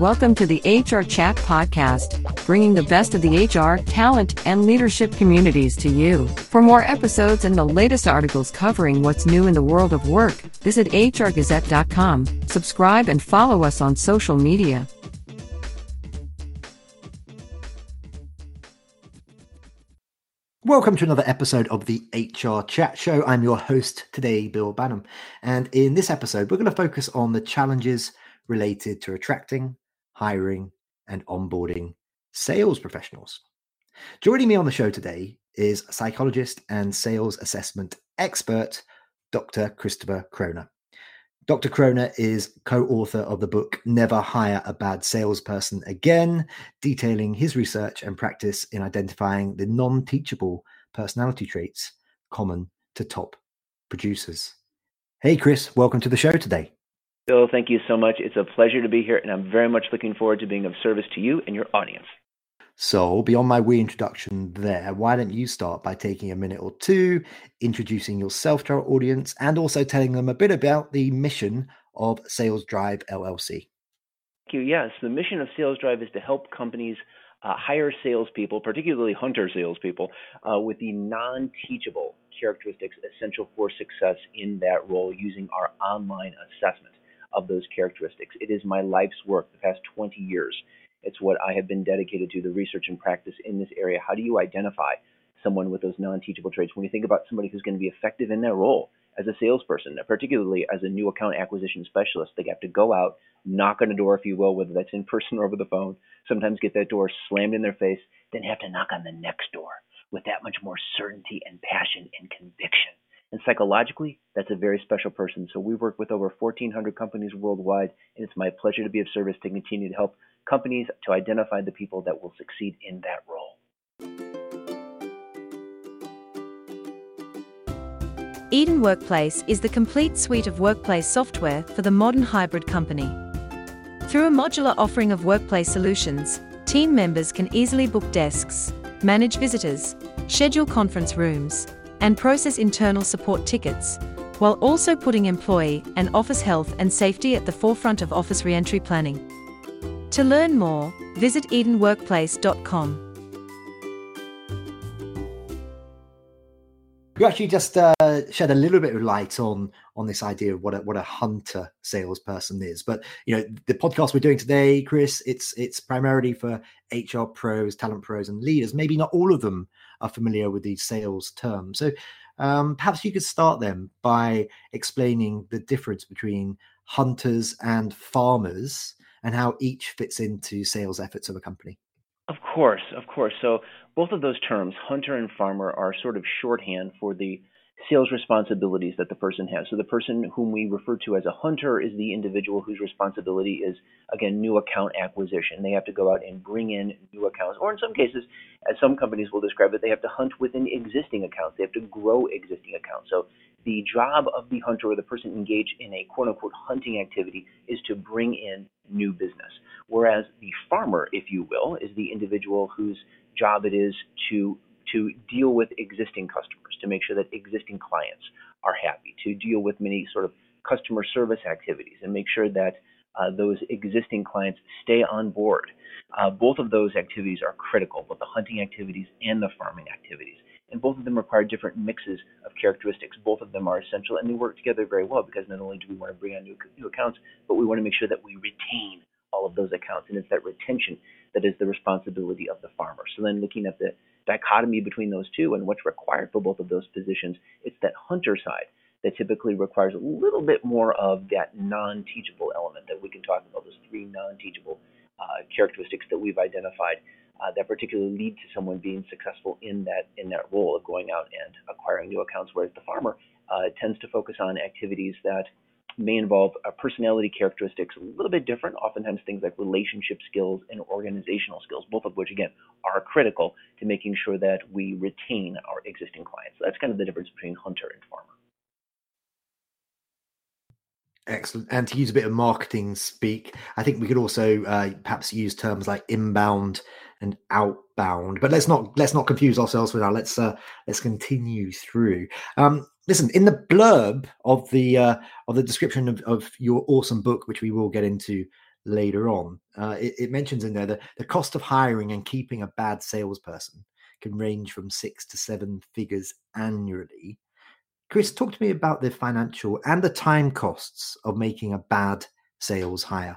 Welcome to the HR Chat Podcast, bringing the best of the HR, talent, and leadership communities to you. For more episodes and the latest articles covering what's new in the world of work, visit hrgazette.com, subscribe, and follow us on social media. Welcome to another episode of the HR Chat Show. I'm your host today, Bill Banham. And in this episode, we're going to focus on the challenges related to attracting, hiring, and onboarding sales professionals. Joining me on the show today is psychologist and sales assessment expert, Dr. Christopher Croner. Dr. Croner is co author of the book Never Hire a Bad Salesperson Again, detailing his research and practice in identifying the non teachable personality traits common to top producers. Hey, Chris, welcome to the show today. Bill, thank you so much. It's a pleasure to be here, and I'm very much looking forward to being of service to you and your audience. So, beyond my wee introduction there, why don't you start by taking a minute or two, introducing yourself to our audience, and also telling them a bit about the mission of Sales Drive LLC? Thank you. Yes, the mission of Sales Drive is to help companies uh, hire salespeople, particularly hunter salespeople, uh, with the non teachable characteristics essential for success in that role using our online assessment of those characteristics. It is my life's work the past 20 years. It's what I have been dedicated to, the research and practice in this area. How do you identify someone with those non teachable traits? When you think about somebody who's going to be effective in their role as a salesperson, particularly as a new account acquisition specialist, they have to go out, knock on a door, if you will, whether that's in person or over the phone, sometimes get that door slammed in their face, then have to knock on the next door with that much more certainty and passion and conviction. And psychologically, that's a very special person. So we work with over 1,400 companies worldwide, and it's my pleasure to be of service to continue to help companies to identify the people that will succeed in that role. Eden Workplace is the complete suite of workplace software for the modern hybrid company. Through a modular offering of workplace solutions, team members can easily book desks, manage visitors, schedule conference rooms, and process internal support tickets, while also putting employee and office health and safety at the forefront of office reentry planning. To learn more, visit EdenWorkplace.com. You actually just uh, shed a little bit of light on on this idea of what a what a hunter salesperson is. But you know, the podcast we're doing today, Chris, it's it's primarily for HR pros, talent pros, and leaders. Maybe not all of them are familiar with these sales terms. So um, perhaps you could start them by explaining the difference between hunters and farmers and how each fits into sales efforts of a company. Of course, of course. So both of those terms, hunter and farmer, are sort of shorthand for the sales responsibilities that the person has. So the person whom we refer to as a hunter is the individual whose responsibility is again new account acquisition. They have to go out and bring in new accounts, or in some cases, as some companies will describe it, they have to hunt within existing accounts. They have to grow existing accounts. So the job of the hunter or the person engaged in a quote unquote hunting activity is to bring in new business. Whereas the farmer, if you will, is the individual whose job it is to to deal with existing customers, to make sure that existing clients are happy, to deal with many sort of customer service activities and make sure that uh, those existing clients stay on board. Uh, both of those activities are critical, both the hunting activities and the farming activities. And both of them require different mixes of characteristics. Both of them are essential and they work together very well because not only do we want to bring on new, new accounts, but we want to make sure that we retain all of those accounts. And it's that retention that is the responsibility of the farmer. So then looking at the dichotomy between those two and what's required for both of those positions, it's that hunter side that typically requires a little bit more of that non-teachable element that we can talk about, those three non-teachable uh, characteristics that we've identified uh, that particularly lead to someone being successful in that in that role of going out and acquiring new accounts, whereas the farmer uh, tends to focus on activities that may involve uh, personality characteristics a little bit different, oftentimes things like relationship skills and organizational skills, both of which, again, are critical to making sure that we retain our existing clients. So that's kind of the difference between hunter and farmer. Excellent. And to use a bit of marketing speak, I think we could also uh, perhaps use terms like inbound and outbound. But let's not let's not confuse ourselves with that. Let's uh, let's continue through. Um, listen, in the blurb of the uh, of the description of, of your awesome book, which we will get into later on. Uh, it, it, mentions in there that the cost of hiring and keeping a bad salesperson can range from six to seven figures annually. Chris, talk to me about the financial and the time costs of making a bad sales hire.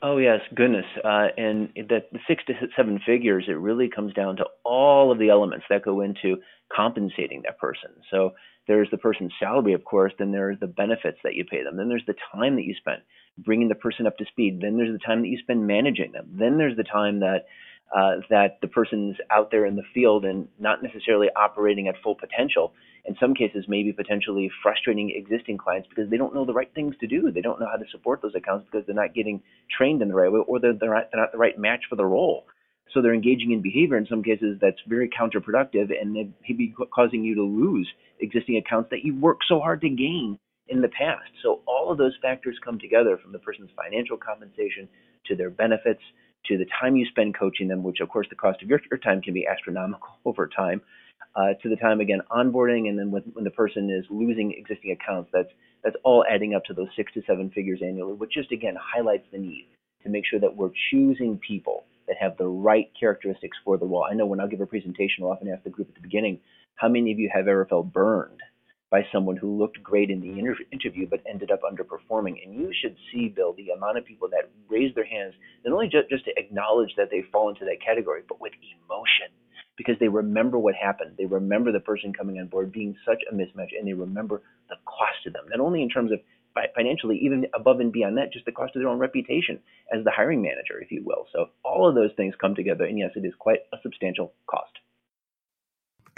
Oh yes, goodness, uh, and that the six to seven figures, it really comes down to all of the elements that go into compensating that person. So there's the person's salary, of course, then there's the benefits that you pay them, then there's the time that you spend bringing the person up to speed, then there's the time that you spend managing them, then there's the time that uh, that the person's out there in the field and not necessarily operating at full potential. In some cases, maybe potentially frustrating existing clients because they don't know the right things to do. They don't know how to support those accounts because they're not getting trained in the right way or they're, they're, not, they're not the right match for the role. So they're engaging in behavior in some cases that's very counterproductive and it may be causing you to lose existing accounts that you worked so hard to gain in the past. So all of those factors come together from the person's financial compensation to their benefits to the time you spend coaching them, which of course the cost of your, your time can be astronomical over time, uh, to the time again onboarding, and then when, when the person is losing existing accounts, that's that's all adding up to those six to seven figures annually, which just again highlights the need to make sure that we're choosing people that have the right characteristics for the role. I know when I'll give a presentation, I'll often ask the group at the beginning, how many of you have ever felt burned by someone who looked great in the inter- interview but ended up underperforming. And you should see, Bill, the amount of people that raise their hands, not only just, just to acknowledge that they fall into that category, but with emotion because they remember what happened. They remember the person coming on board being such a mismatch and they remember the cost to them, not only in terms of financially, even above and beyond that, just the cost of their own reputation as the hiring manager, if you will. So all of those things come together. And yes, it is quite a substantial cost.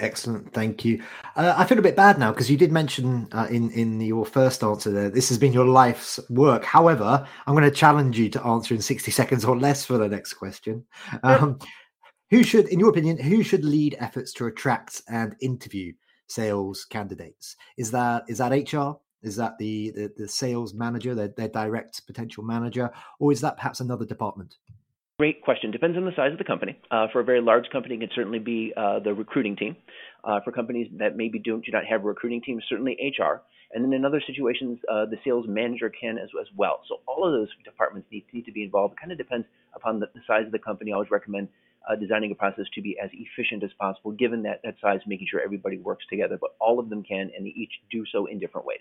Excellent, thank you. Uh, I feel a bit bad now because you did mention uh, in in your first answer there this has been your life's work. However, I'm going to challenge you to answer in 60 seconds or less for the next question. Um, who should, in your opinion, who should lead efforts to attract and interview sales candidates? Is that is that HR? Is that the the, the sales manager, their, their direct potential manager, or is that perhaps another department? Great question. Depends on the size of the company. Uh, for a very large company, it can certainly be uh, the recruiting team. Uh, for companies that maybe don't do not have a recruiting team, certainly HR. And then in other situations, uh, the sales manager can as, as well. So all of those departments need, need to be involved. It kind of depends upon the, the size of the company. I always recommend uh, designing a process to be as efficient as possible, given that, that size, making sure everybody works together. But all of them can, and they each do so in different ways.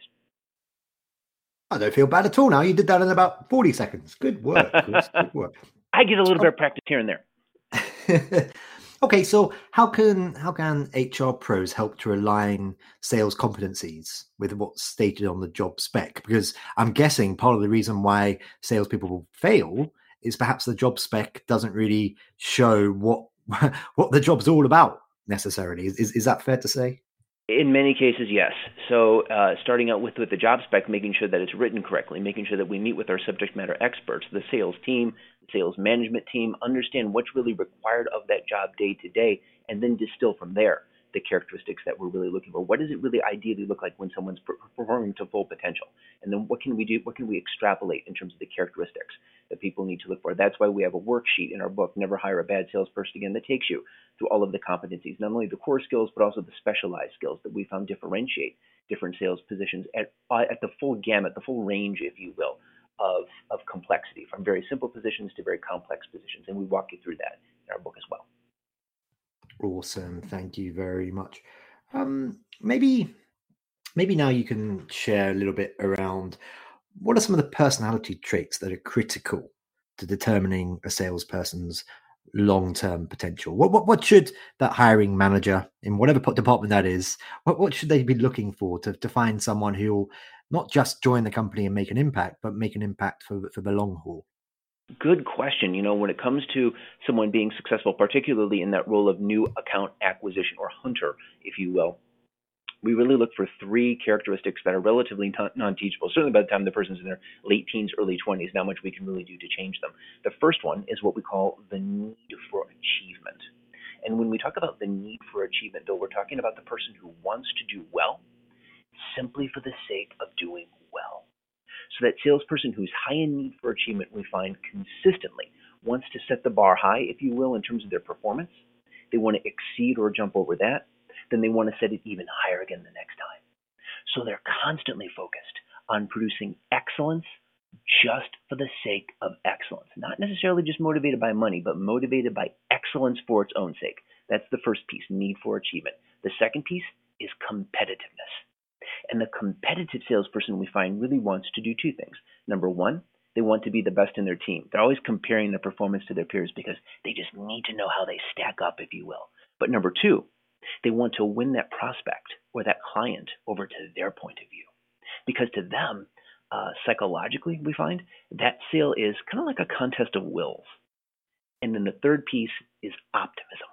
I don't feel bad at all now. You did that in about 40 seconds. Good work. Good work. I get a little bit of practice here and there. okay, so how can how can HR pros help to align sales competencies with what's stated on the job spec? Because I'm guessing part of the reason why salespeople will fail is perhaps the job spec doesn't really show what what the job's all about necessarily. Is is, is that fair to say? In many cases, yes. So, uh, starting out with, with the job spec, making sure that it's written correctly, making sure that we meet with our subject matter experts, the sales team, sales management team, understand what's really required of that job day to day, and then distill from there the characteristics that we're really looking for. What does it really ideally look like when someone's performing to full potential? And then what can we do? What can we extrapolate in terms of the characteristics that people need to look for? That's why we have a worksheet in our book, Never Hire a Bad Salesperson Again, that takes you through all of the competencies, not only the core skills, but also the specialized skills that we found differentiate different sales positions at, at the full gamut, the full range, if you will, of, of complexity, from very simple positions to very complex positions. And we walk you through that in our book as well. Awesome. Thank you very much. Um, maybe, maybe now you can share a little bit around what are some of the personality traits that are critical to determining a salesperson's long-term potential. What, what what should that hiring manager in whatever department that is, what what should they be looking for to to find someone who'll not just join the company and make an impact, but make an impact for for the long haul? Good question. You know, when it comes to someone being successful, particularly in that role of new account acquisition or hunter, if you will, we really look for three characteristics that are relatively non teachable, certainly by the time the person's in their late teens, early 20s, not much we can really do to change them. The first one is what we call the need for achievement. And when we talk about the need for achievement, Bill, we're talking about the person who wants to do well simply for the sake of doing well. So that salesperson who's high in need for achievement, we find consistently wants to set the bar high, if you will, in terms of their performance. They want to exceed or jump over that. Then they want to set it even higher again the next time. So they're constantly focused on producing excellence just for the sake of excellence. Not necessarily just motivated by money, but motivated by excellence for its own sake. That's the first piece, need for achievement. The second piece is competitiveness. And the competitive salesperson we find really wants to do two things. Number one, they want to be the best in their team. They're always comparing their performance to their peers because they just need to know how they stack up, if you will. But number two, they want to win that prospect or that client over to their point of view. Because to them, uh, psychologically, we find that sale is kind of like a contest of wills. And then the third piece is optimism.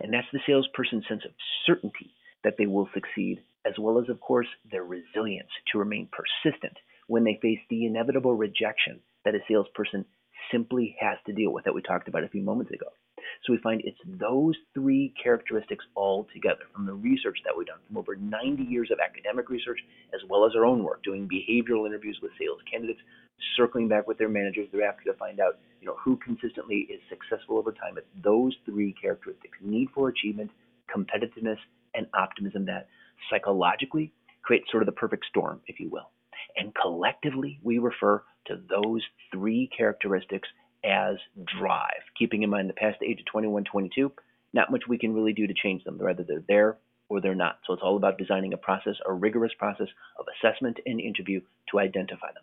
And that's the salesperson's sense of certainty that they will succeed, as well as, of course, their resilience to remain persistent when they face the inevitable rejection that a salesperson simply has to deal with that we talked about a few moments ago. So we find it's those three characteristics all together from the research that we've done, from over 90 years of academic research, as well as our own work, doing behavioral interviews with sales candidates, circling back with their managers thereafter to find out, you know, who consistently is successful over time. It's those three characteristics: need for achievement, competitiveness, and optimism that psychologically create sort of the perfect storm, if you will. And collectively, we refer to those three characteristics as drive, keeping in mind the past age of 21, 22, not much we can really do to change them. Either they're there or they're not. So it's all about designing a process, a rigorous process of assessment and interview to identify them.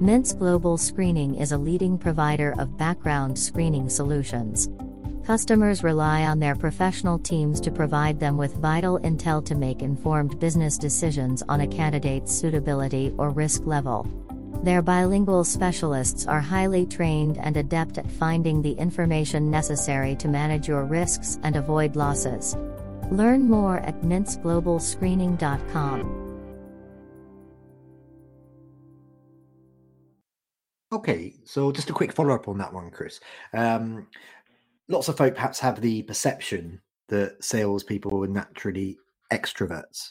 Mintz Global Screening is a leading provider of background screening solutions. Customers rely on their professional teams to provide them with vital intel to make informed business decisions on a candidate's suitability or risk level. Their bilingual specialists are highly trained and adept at finding the information necessary to manage your risks and avoid losses. Learn more at mintzglobalscreening.com. Okay, so just a quick follow up on that one, Chris. Um, lots of folk perhaps have the perception that salespeople are naturally extroverts.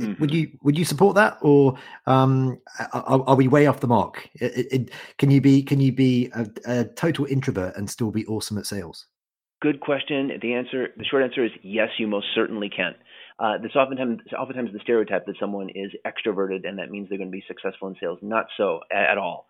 Mm-hmm. Would you would you support that, or um, are, are, we way off the mark? It, it, can you be can you be a, a, total introvert and still be awesome at sales? Good question. The answer, the short answer is yes. You most certainly can. Uh, this oftentimes oftentimes the stereotype that someone is extroverted and that means they're going to be successful in sales. Not so at, at all.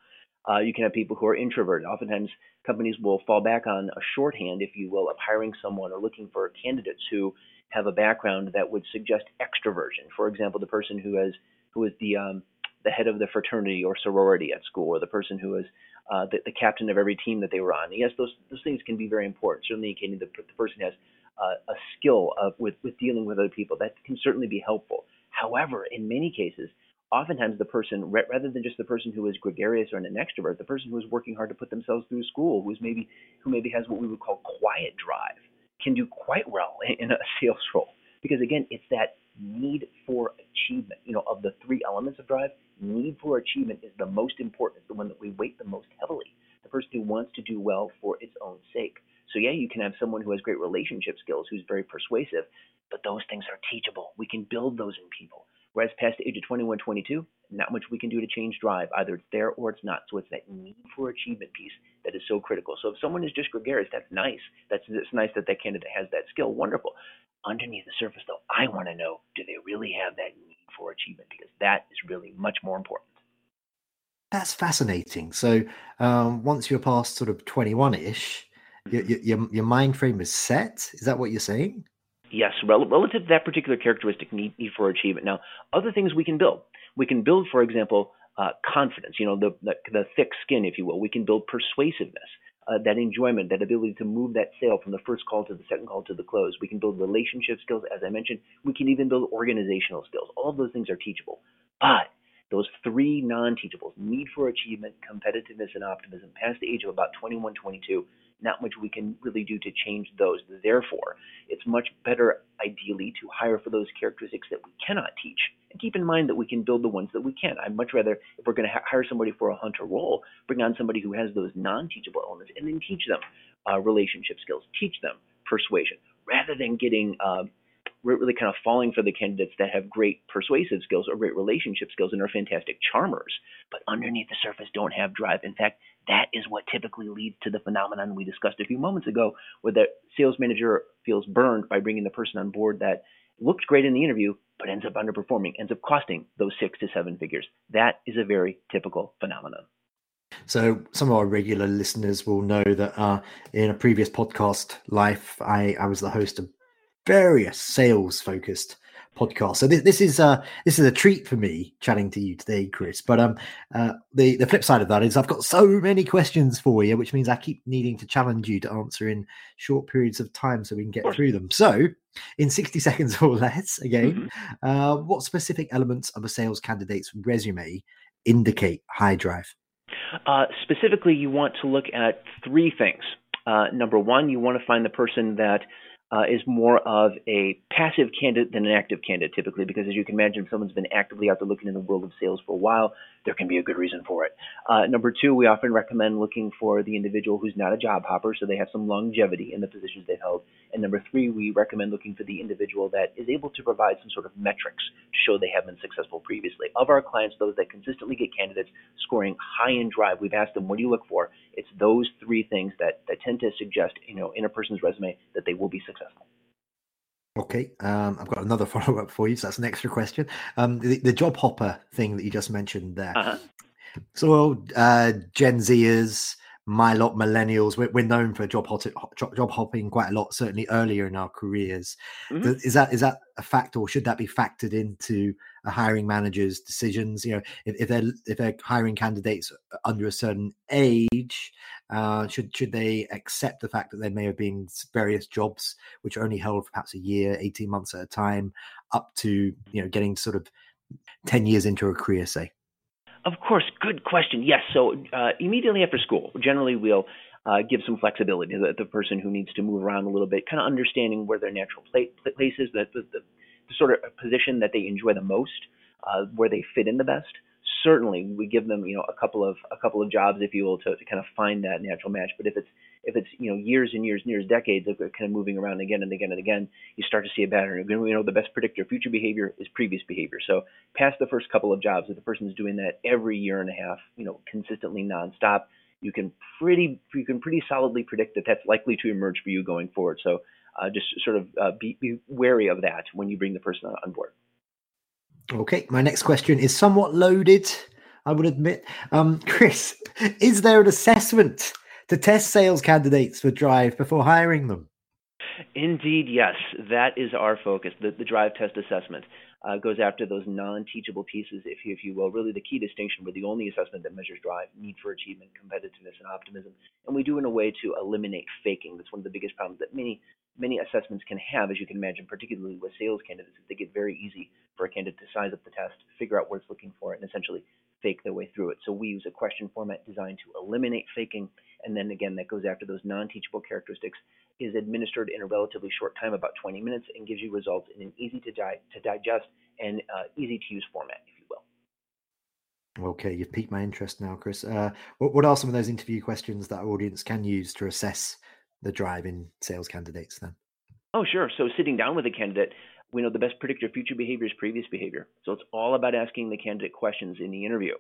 Uh, you can have people who are introverted. Oftentimes, companies will fall back on a shorthand, if you will, of hiring someone or looking for candidates who have a background that would suggest extroversion. For example, the person who has who is the um, the head of the fraternity or sorority at school, or the person who is uh, the, the, captain of every team that they were on. yes, those those things can be very important. Certainly, indicating that the person has uh, a skill of, with with dealing with other people. That can certainly be helpful. However, in many cases, oftentimes the person, rather than just the person who is gregarious or an extrovert, the person who is working hard to put themselves through school, who's maybe who maybe has what we would call quiet drive, can do quite well in a sales role. Because again, it's that need for achievement. You know, of the three elements of drive, need for achievement is the most important. It's the one that we weight the most heavily. The person who wants to do well for its own sake. So yeah, you can have someone who has great relationship skills, who's very persuasive, but those things are teachable. We can build those in people. Whereas past the age of 21, 22, not much we can do to change drive. Either it's there or it's not. So it's that need for achievement piece that is so critical. So if someone is just gregarious, that's nice. That's it's nice that that candidate has that skill. Wonderful. Underneath the surface, though, I want to know: do they really have that need for achievement? Because that is really much more important. That's fascinating. So um, once you're past sort of 21-ish, mm-hmm. your, your your mind frame is set. Is that what you're saying? Yes, rel- relative to that particular characteristic, need, need for achievement. Now, other things we can build. We can build, for example, uh, confidence. You know, the, the, the thick skin, if you will. We can build persuasiveness. Uh, that enjoyment, that ability to move that sale from the first call to the second call to the close. We can build relationship skills, as I mentioned. We can even build organizational skills. All of those things are teachable. But those three non teachables need for achievement, competitiveness, and optimism past the age of about 21, 22 not much we can really do to change those. Therefore, it's much better, ideally, to hire for those characteristics that we cannot teach. And keep in mind that we can build the ones that we can. I'd much rather, if we're going to hire somebody for a hunter role, bring on somebody who has those non teachable elements and then teach them uh, relationship skills, teach them persuasion, rather than getting. Uh, really kind of falling for the candidates that have great persuasive skills or great relationship skills and are fantastic charmers, but underneath the surface don't have drive. In fact, that is what typically leads to the phenomenon we discussed a few moments ago, where the sales manager feels burned by bringing the person on board that looked great in the interview, but ends up underperforming, ends up costing those six to seven figures. That is a very typical phenomenon. So, some of our regular listeners will know that uh, in a previous podcast life, I, I was the host of various sales focused podcast. So this, this is uh this is a treat for me chatting to you today, Chris. But um uh the the flip side of that is I've got so many questions for you, which means I keep needing to challenge you to answer in short periods of time so we can get through them. So in 60 seconds or less, again, mm-hmm. uh, what specific elements of a sales candidate's resume indicate high drive? Uh, specifically, you want to look at three things. Uh, number one, you want to find the person that uh, is more of a passive candidate than an active candidate typically, because as you can imagine, if someone's been actively out there looking in the world of sales for a while, there can be a good reason for it. Uh, number two, we often recommend looking for the individual who's not a job hopper, so they have some longevity in the positions they've held. And number three, we recommend looking for the individual that is able to provide some sort of metrics to show they have been successful previously. Of our clients, those that consistently get candidates scoring high in drive, we've asked them, what do you look for? It's those three things that, that tend to suggest, you know, in a person's resume that they will be successful. Okay, um, I've got another follow up for you. So that's an extra question. Um, the, the, job hopper thing that you just mentioned there. Uh-huh. So, uh, Gen Zers, my lot millennials, we're, we're known for job, hot, job hopping quite a lot, certainly earlier in our careers. Mm-hmm. Is that is that a fact, or should that be factored into a hiring manager's decisions? You know, if, if they're if they're hiring candidates under a certain age, uh, should should they accept the fact that there may have been various jobs which are only held for perhaps a year, eighteen months at a time, up to you know getting sort of ten years into a career, say? Of course, good question. Yes, so uh, immediately after school, generally we'll uh, give some flexibility to the, the, person who needs to move around a little bit, kind of understanding where their natural place is, the, the, the, sort of position that they enjoy the most, uh, where they fit in the best certainly we give them you know a couple of a couple of jobs if you will to, to kind of find that natural match. But if it's if it's you know years and years and years decades of kind of moving around again and again and again you start to see a pattern. You know the best predictor of future behavior is previous behavior. So past the first couple of jobs if the person's doing that every year and a half you know consistently nonstop you can pretty you can pretty solidly predict that that's likely to emerge for you going forward. So uh, just sort of uh, be, be wary of that when you bring the person on board Okay, my next question is somewhat loaded, I would admit. Um, Chris, is there an assessment to test sales candidates for Drive before hiring them? Indeed, yes. That is our focus. The, the Drive test assessment uh, goes after those non-teachable pieces, if you, if you will. Really, the key distinction. We're the only assessment that measures drive, need for achievement, competitiveness, and optimism, and we do in a way to eliminate faking. That's one of the biggest problems that many many assessments can have, as you can imagine, particularly with sales candidates. They get very easy for a candidate to size up the test, figure out what it's looking for, and essentially fake their way through it. So we use a question format designed to eliminate faking, and then again, that goes after those non-teachable characteristics, is administered in a relatively short time, about 20 minutes, and gives you results in an easy to, di- to digest and uh, easy to use format, if you will. Okay, you've piqued my interest now, Chris. Uh, what, what are some of those interview questions that our audience can use to assess the drive in sales candidates then? Oh, sure. So sitting down with a candidate, we know the best predictor of future behavior is previous behavior. So it's all about asking the candidate questions in the interview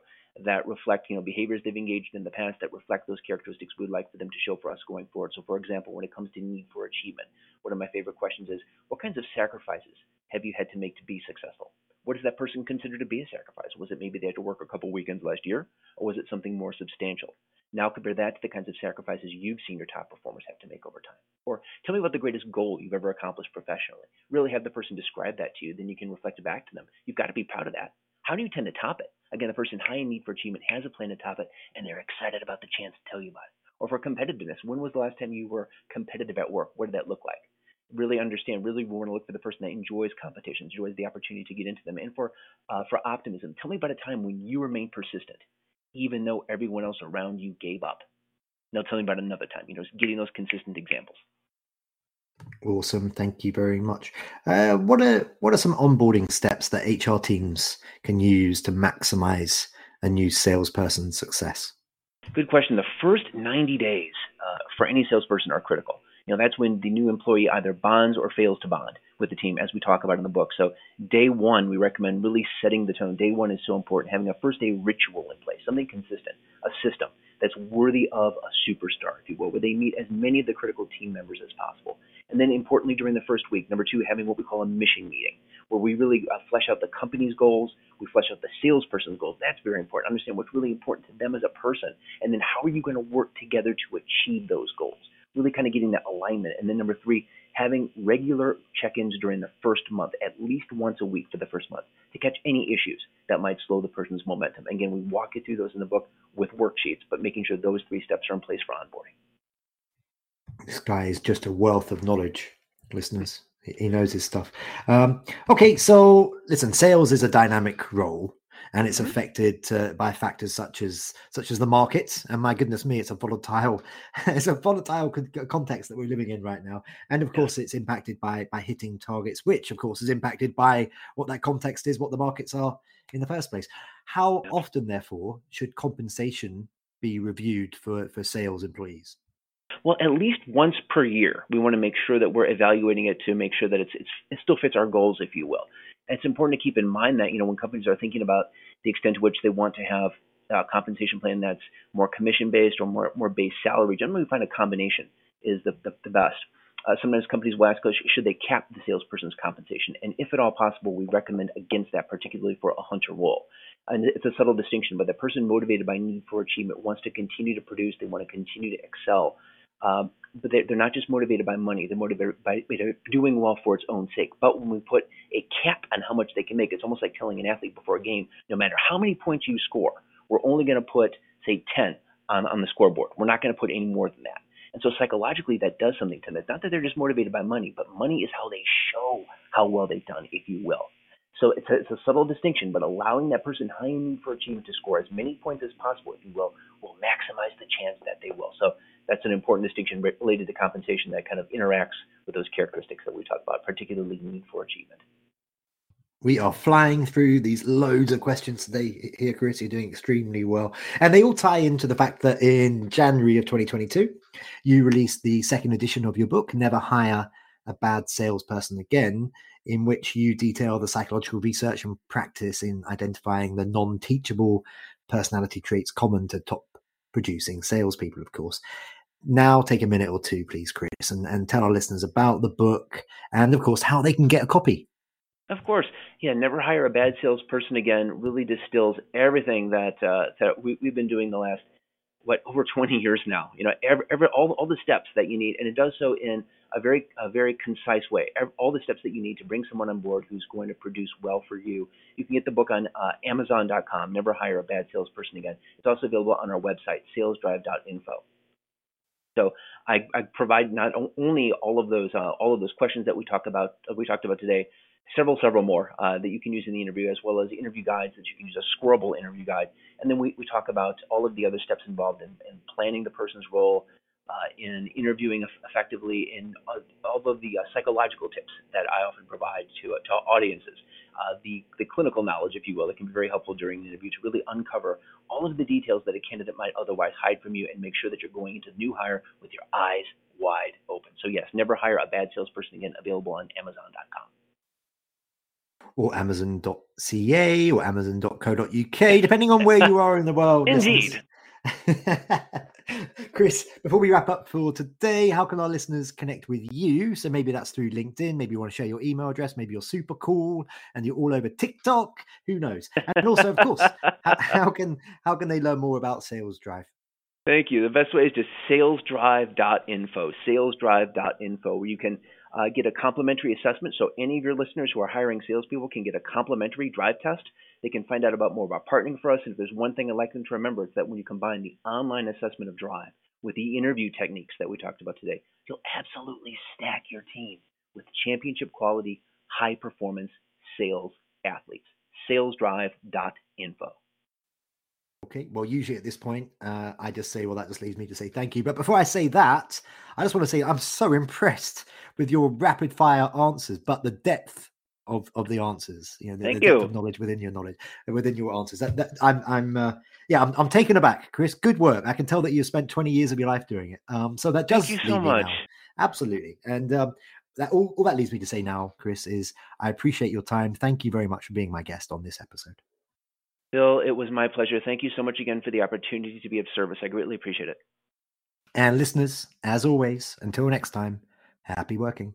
that reflect, you know, behaviors they've engaged in the past that reflect those characteristics we'd like for them to show for us going forward. So for example, when it comes to need for achievement, one of my favorite questions is, what kinds of sacrifices have you had to make to be successful? What does that person consider to be a sacrifice? Was it maybe they had to work a couple weekends last year, or was it something more substantial? Now compare that to the kinds of sacrifices you've seen your top performers have to make over time. Or tell me about the greatest goal you've ever accomplished professionally. Really have the person describe that to you, then you can reflect it back to them. You've got to be proud of that. How do you tend to top it? Again, the person high in need for achievement has a plan to top it, and they're excited about the chance to tell you about it. Or for competitiveness, when was the last time you were competitive at work? What did that look like? Really understand. Really, want to look for the person that enjoys competitions, enjoys the opportunity to get into them. And for uh, for optimism, tell me about a time when you remained persistent even though everyone else around you gave up. Now tell me about another time, you know, getting those consistent examples. Awesome, thank you very much. Uh, what are what are some onboarding steps that HR teams can use to maximize a new salesperson's success? Good question. The first 90 days uh, for any salesperson are critical. You know, that's when the new employee either bonds or fails to bond with the team, as we talk about in the book. So, day one, we recommend really setting the tone. Day one is so important, having a first day ritual in place, something consistent, a system that's worthy of a superstar, if you will, where they meet as many of the critical team members as possible. And then importantly, during the first week, number two, having what we call a mission meeting, where we really uh, flesh out the company's goals, we flesh out the salesperson's goals. That's very important. Understand what's really important to them as a person, and then how are you going to work together to achieve those goals? Really kind of getting that alignment. And then number three, having regular check-ins during the first month, at least once a week for the first month, to catch any issues that might slow the person's momentum. Again, we walk you through those in the book with worksheets, but making sure those three steps are in place for onboarding. This guy is just a wealth of knowledge, listeners. He knows his stuff. Um, okay, so listen, sales is a dynamic role and it's mm-hmm. affected uh, by factors such as such as the markets. And my goodness me, it's a volatile, it's a volatile context that we're living in right now. And of course, it's impacted by by hitting targets, which of course is impacted by what that context is, what the markets are in the first place. How often, therefore, should compensation be reviewed for for sales employees? Well, at least once per year, we want to make sure that we're evaluating it to make sure that it's, it's it still fits our goals, if you will. It's important to keep in mind that you know when companies are thinking about the extent to which they want to have a compensation plan that's more commission based or more more base salary. Generally, we find a combination is the the, the best. Uh, sometimes companies will ask us, should they cap the salesperson's compensation? And if at all possible, we recommend against that, particularly for a hunter role. And it's a subtle distinction, but the person motivated by need for achievement wants to continue to produce, they want to continue to excel. Um, but they're, they're not just motivated by money; they're motivated by doing well for its own sake. But when we put a cap on how much they can make, it's almost like telling an athlete before a game: no matter how many points you score, we're only going to put say 10 on, on the scoreboard. We're not going to put any more than that. And so psychologically, that does something to them. It's not that they're just motivated by money, but money is how they show how well they've done, if you will. So it's a, it's a subtle distinction, but allowing that person high in need for achievement to score as many points as possible, if you will, will maximize the chance that they will. So that's an important distinction related to compensation that kind of interacts with those characteristics that we talked about, particularly need for achievement. We are flying through these loads of questions today here, Chris. You're doing extremely well. And they all tie into the fact that in January of 2022, you released the second edition of your book, Never Hire a Bad Salesperson Again, in which you detail the psychological research and practice in identifying the non teachable personality traits common to top producing salespeople, of course. Now, take a minute or two, please, Chris, and, and tell our listeners about the book and, of course, how they can get a copy. Of course, yeah. Never hire a bad salesperson again. Really distills everything that uh, that we, have been doing the last what over 20 years now. You know, every, every all all the steps that you need, and it does so in a very a very concise way. All the steps that you need to bring someone on board who's going to produce well for you. You can get the book on uh, Amazon.com. Never hire a bad salesperson again. It's also available on our website, salesdrive.info. So I, I, provide not only all of those uh, all of those questions that we talked about uh, we talked about today, several several more uh, that you can use in the interview, as well as interview guides that you can use a scrollable interview guide, and then we, we talk about all of the other steps involved in, in planning the person's role, uh, in interviewing effectively, in uh, all of the uh, psychological tips that I often provide to, uh, to audiences, uh, the, the clinical knowledge, if you will, that can be very helpful during an interview to really uncover all of the details that a candidate might otherwise hide from you and make sure that you're going into the new hire with your eyes wide open. So, yes, never hire a bad salesperson again, available on Amazon.com or amazon.ca or amazon.co.uk, depending on where you are in the world. Indeed. Chris, before we wrap up for today, how can our listeners connect with you? So maybe that's through LinkedIn. Maybe you want to share your email address. Maybe you're super cool and you're all over TikTok. Who knows? And also, of course, how, how, can how can they learn more about Sales Drive? Thank you. The best way is just salesdrive.info. Salesdrive.info, where you can uh, get a complimentary assessment. So any of your listeners who are hiring salespeople can get a complimentary drive test. They can find out about more about partnering for us. And if there's one thing I'd like them to remember, it's that when you combine the online assessment of drive with the interview techniques that we talked about today, you'll absolutely stack your team with championship quality, high performance sales athletes. Salesdrive.info. Okay, well, usually at this point, uh, I just say, well, that just leaves me to say thank you. But before I say that, I just want to say I'm so impressed with your rapid fire answers, but the depth of of the answers, you know, the, thank the you. depth of knowledge within your knowledge, within your answers. That, that I'm, I'm, uh, yeah, I'm, I'm taken aback, Chris. Good work. I can tell that you spent 20 years of your life doing it. Um, so that does. Thank you so much. Absolutely, and um, that all, all that leads me to say now, Chris, is I appreciate your time. Thank you very much for being my guest on this episode. Bill, it was my pleasure. Thank you so much again for the opportunity to be of service. I greatly appreciate it. And listeners, as always, until next time, Happy working.